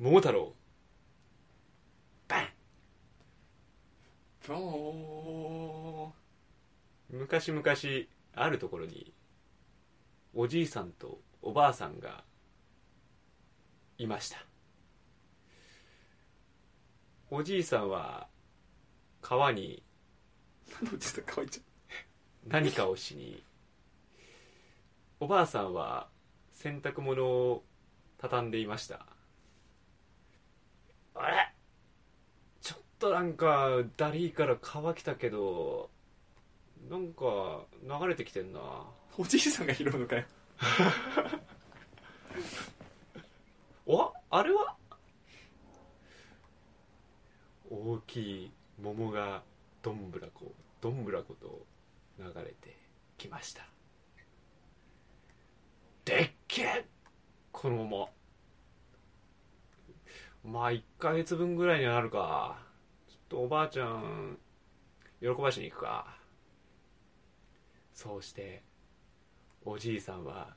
桃太郎。バン。お昔々あるところにおじいさんとおばあさんがいました。おじいさんは川にーなんでちょっと乾いちゃ何かをしにおばあさんは洗濯物を畳んでいましたあれ？ちょっとなんかだりーから川来たけどなんか流れてきてんな。うおじいさんが拾うのかよ。お？あれは？大きい桃がどんぶらこどんぶらこと流れてきました。でっけえ！この桃。まあ1ヶ月分ぐらいにはなるか。ちょっとおばあちゃん喜ばしに行くか。そうしておじいさんは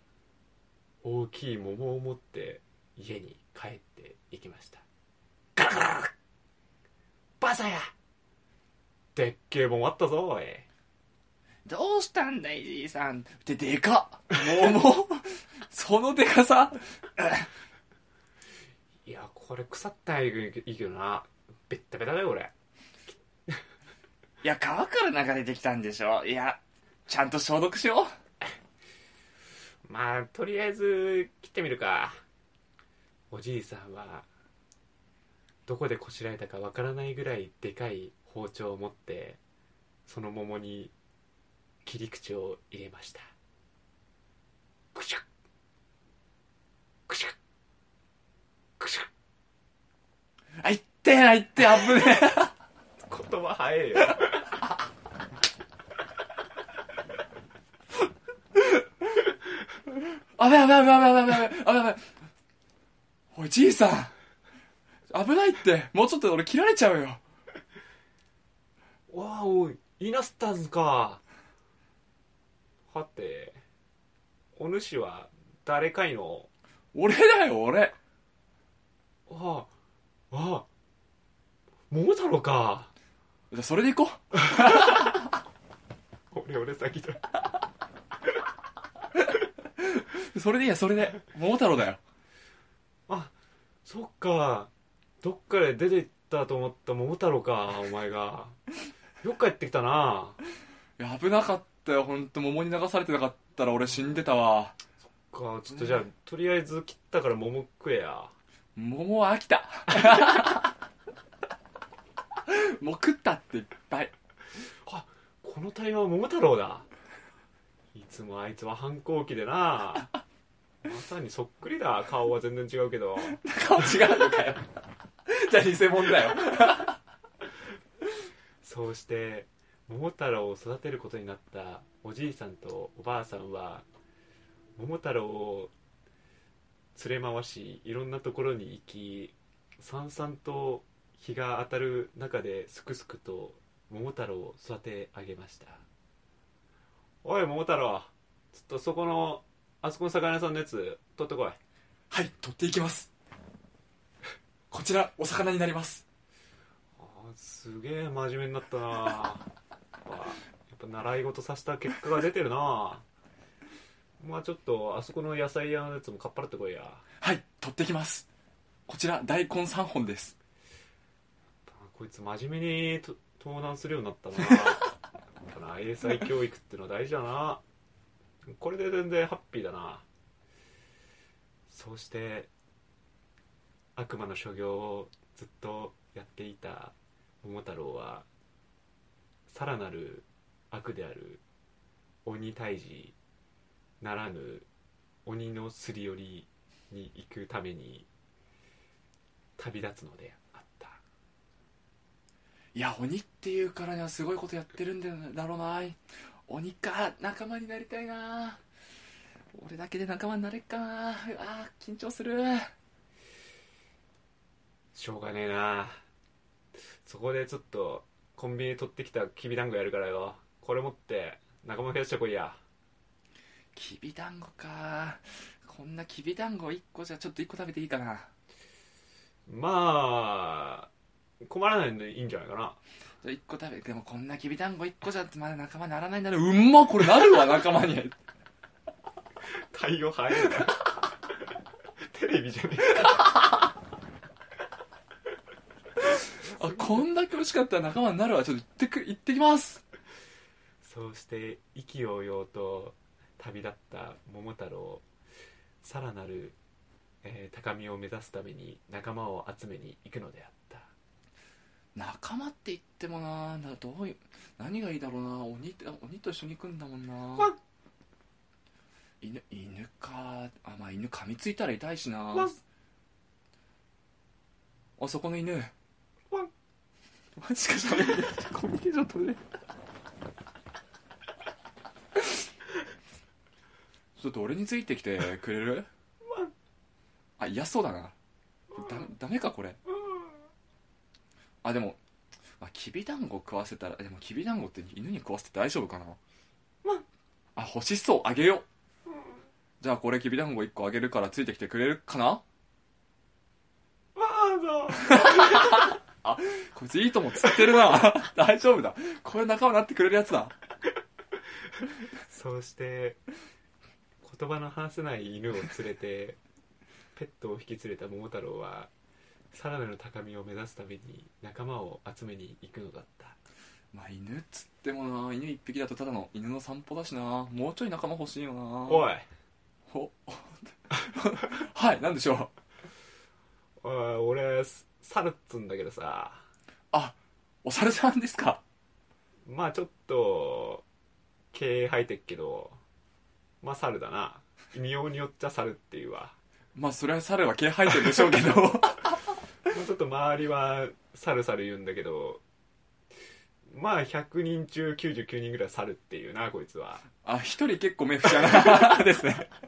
大きい桃を持って家に帰っていきました。ガラガラバサや。でっけえ桃あったぞおい。どうしたんだいじいさん。ででかっ。桃。そのでかさこれ腐ったらいいけどな。ベッタベタだよ俺。いや川から流れてきたんでしょ。いやちゃんと消毒しよう。まあとりあえず切ってみるか。おじいさんはどこでこしらえたかわからないぐらいでかい包丁を持ってその桃に切り口を入れましたクシュックシュックシュッあいってえあいってえあぶねえ。言葉早えよ。あべあべあべあべあべあべあべあべあべおいじいさん。危ないって。もうちょっとで俺切られちゃうよ。わあおいイナスターズか。はてお主は誰かいの？俺だよ俺。ああああ桃太郎か。じゃあそれで行こ俺 俺先だ。うそれでいいやそれで。桃太郎だよ。あそっか。どっかで出て行ったと思った桃太郎かお前が。よく帰ってきたな。いや危なかったよ。本当桃に流されてなかったら俺死んでたわ。か。ちょっとじゃあとりあえず切ったから桃食えや。桃は飽きた もう食ったっていっぱい。この対話は桃太郎だ。いつもあいつは反抗期でな。まさにそっくりだ。顔は全然違うけど。顔違うのかよ。じゃあ偽物だよ。そうして桃太郎を育てることになったおじいさんとおばあさんは桃太郎を連れ回しいろんなところに行きさんさんと日が当たる中ですくすくと桃太郎を育て上げました。おい桃太郎。ちょっとそこのあそこの魚屋さんのやつ取ってこい。はい取っていきます。こちらお魚になります。あーすげえ真面目になったな。あやっぱ習い事させた結果が出てるな。まあちょっとあそこの野菜屋のやつもかっぱらってこいや。はい取ってきます。こちら大根3本です。あこいつ真面目にと盗難するようになったな。やっぱな英才教育ってのは大事だな。これで全然ハッピーだな。そうして悪魔の所業をずっとやっていた桃太郎はさらなる悪である鬼退治ならぬ鬼のすり寄りに行くために旅立つのであったいや鬼っていうからにはすごいことやってるんだろうな。鬼か仲間になりたいな。俺だけで仲間になれっかな。あー緊張する。しょうがねえな。そこでちょっとコンビニ取ってきたきびだんごやるからよ。これ持って仲間増やしてこいや。きびだんごか。こんなきびだんご1個じゃちょっと1個食べていいかな。まあ困らないんでいいんじゃないかな。じゃあ1個食べでもこんなきびだんご1個じゃまだ仲間にならないんだね。うんまこれなるわ仲間に。対応早いな。テレビじゃねあこんだけ美味しかったら仲間になるわ。ちょっと行ってく行ってきます。そうして意気揚々と旅立った桃太郎さらなる、えー高みを目指すために仲間を集めに行くのであった仲間って言ってもななどういう何がいいだろうな鬼鬼と一緒に行くんだもんな。犬犬かあまあ犬噛みついたら痛いしな。あそこの犬。ワンマジかしコミュニケーション取れない。ちょっと俺についてきてくれる？あ嫌そうだな。だダメかこれあでもあきびだんご食わせたらでもきびだんごって犬に食わせて大丈夫かな？ワンあ欲しそうあげよう。じゃあこれきびだんご1個あげるからついてきてくれるかな？わーだ こいついいとも釣ってるな。大丈夫だ。これ仲間になってくれるやつだ。そうして言葉の話せない犬を連れてペットを引き連れた桃太郎はさらなる高みを目指すために仲間を集めに行くのだった。まあ犬っつってもな犬1匹だとただの犬の散歩だしな。もうちょい仲間欲しいよな。おい。ほはいなんでしょう。おい俺猿っつんだけどさ。あお猿さんですか。まあちょっと毛生えてっけどまあ猿だな。見ようによっちゃ猿っていうわ。まあそれは猿は毛生えてるでしょうけど。も うちょっと周りは猿猿言うんだけどまあ100人中99人ぐらい猿っていうなこいつは。あ一人結構目不ちゃなですね。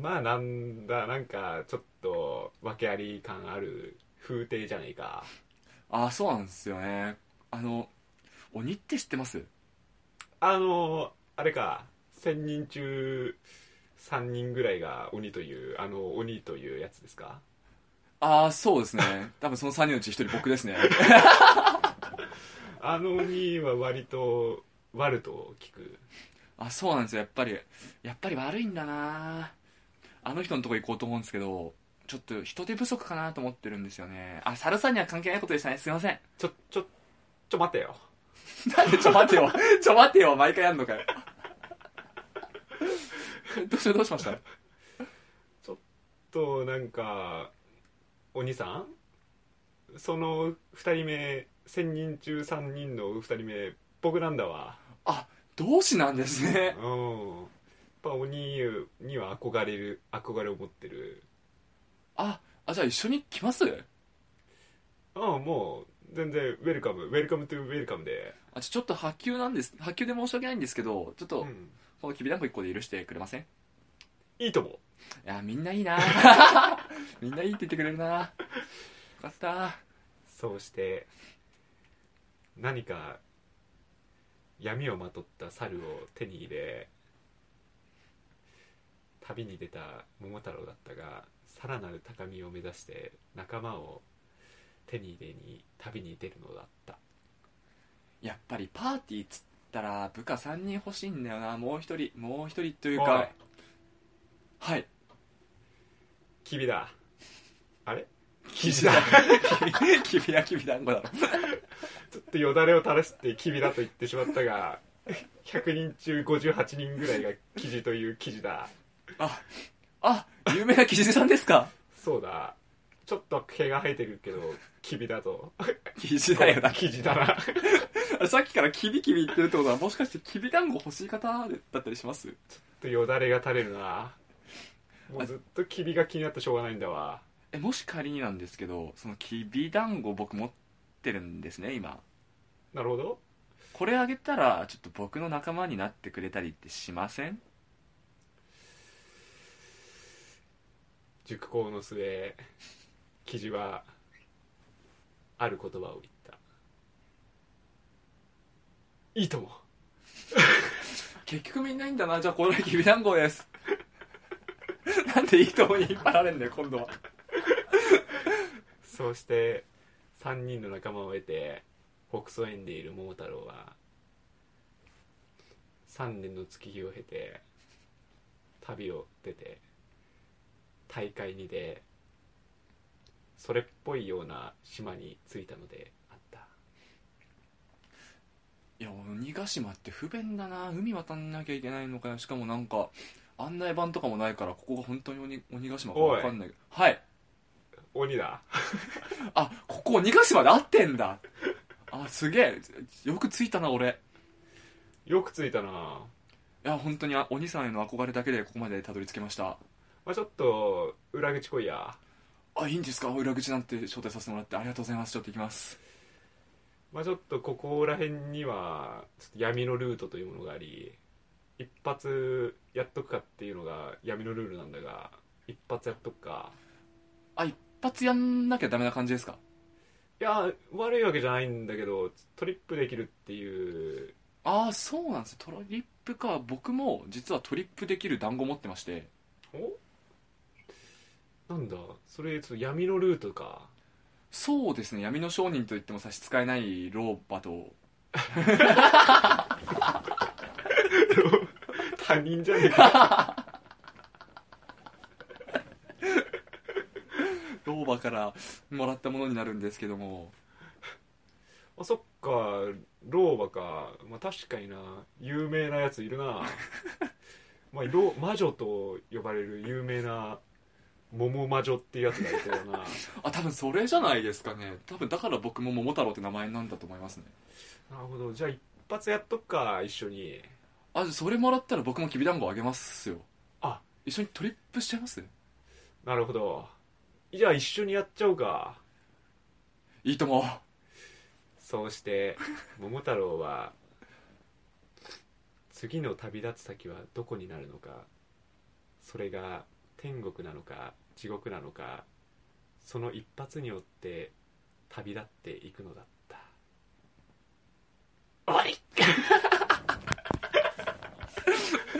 まあなんだなんかちょっと訳あり感ある風景じゃねえか。あそうなんですよね。あの鬼って知ってます？あのあれか1000人中3人ぐらいが鬼というあの鬼というやつですか？ああそうですね。多分その3人のうち1人僕ですね。あの鬼は割と悪と聞く。あそうなんですよ。やっぱりやっぱり悪いんだな。あの人のとこ行こうと思うんですけどちょっと人手不足かなと思ってるんですよね。あ猿さんには関係ないことでしたね。すいません。ちょちょちょ待てよ。なんでちょ待てよ。ちょ待てよ。毎回やんのかよ どうしどうしました？となんかお兄さん？その2人目1000人中3人の2人目僕なんだわ。あ同志なんですね。うん。やっぱ鬼には憧れる憧れを持ってる。ああじゃあ一緒に来ます？うんもう全然ウェルカム。 welcome to welcome で、あちょちょっと薄給なんです薄給で申し訳ないんですけどちょっとうん、このきびだんご1個で許してくれません？いいいともやみんないいな。みんないいって言ってくれるな。よかった。そうして何か闇をまとった猿を手に入れ旅に出た桃太郎だったがさらなる高みを目指して仲間を手に入れに旅に出るのだった。やっぱりパーティーっつったら部下3人欲しいんだよなもう一人もう一人というおい。かはい。キビだ。あれ？キビだ。キビやキビだ んごだろ。ちょっとよだれを垂らしてキビだと言ってしまったが100人中58人ぐらいが記事という記事だ。ああ有名なキジさんですか？そうだ。ちょっと毛が生えてるけどキビだと。キジだよな。記事だな。さっきからキビキビ言ってるってことはもしかしてキビ団子欲しい方だったりします？とよだれが垂れるな。もうずっとキビが気になってしょうがないんだわ。えもし仮になんですけどそのきびだんご僕持ってるんですね今。なるほど。これあげたらちょっと僕の仲間になってくれたりってしません？熟考の末記事はある言葉を言った。いいとも 結局みんないいんだな。じゃあこれきびだんごです。なんでいいとこに引っ張られんだよ今度は。そうして3人の仲間を得て北総園でいる桃太郎は3年の月日を経て旅を出て大海にでそれっぽいような島に着いたのであった。いや鬼ヶ島って不便だな。海渡んなきゃいけないのかよ。しかもなんか案内板とかもないからここが本当に鬼鬼ヶ島か分かんない。けどはい。鬼だ。あここ鬼ヶ島で合ってんだ。あすげえ。よく着いたな俺。よく着いたな。いや本当にあ鬼さんへの憧れだけでここまでたどり着けました。まあ、ちょっと裏口来いやあいいんですか？裏口なんて招待させてもらって。ありがとうございます。ちょっと行きます。まあちょっとここら辺には闇のルートというものがあり一発やっとくかっていうのが闇のルールなんだが一発やっとくか。あ一発やんなきゃダメな感じですか？いや悪いわけじゃないんだけどトリップできるっていう。ああそうなんです。トリップか。僕も実はトリップできる団子持ってまして。お？なんだ？それちょっと闇のルートか。そうですね。闇の商人といっても差し支えない老婆と。他人じゃねえ。か 老婆からもらったものになるんですけども。あそっか。老婆か、まあ、確かにな。有名なやついるな。まあ、老魔女と呼ばれる有名な桃魔女っていうやつがいたよな。あ多分それじゃないですかね。多分だから僕も桃太郎って名前なんだと思いますね。なるほど。じゃあ一発やっとくか一緒に。あそれもらったら僕もきびだんごあげますよ。あ。一緒にトリップしちゃいます？なるほど。じゃあ一緒にやっちゃおうか。いいともそうして桃太郎は次の旅立つ先はどこになるのかそれが天国なのか地獄なのかその一発によって旅立っていくのだった。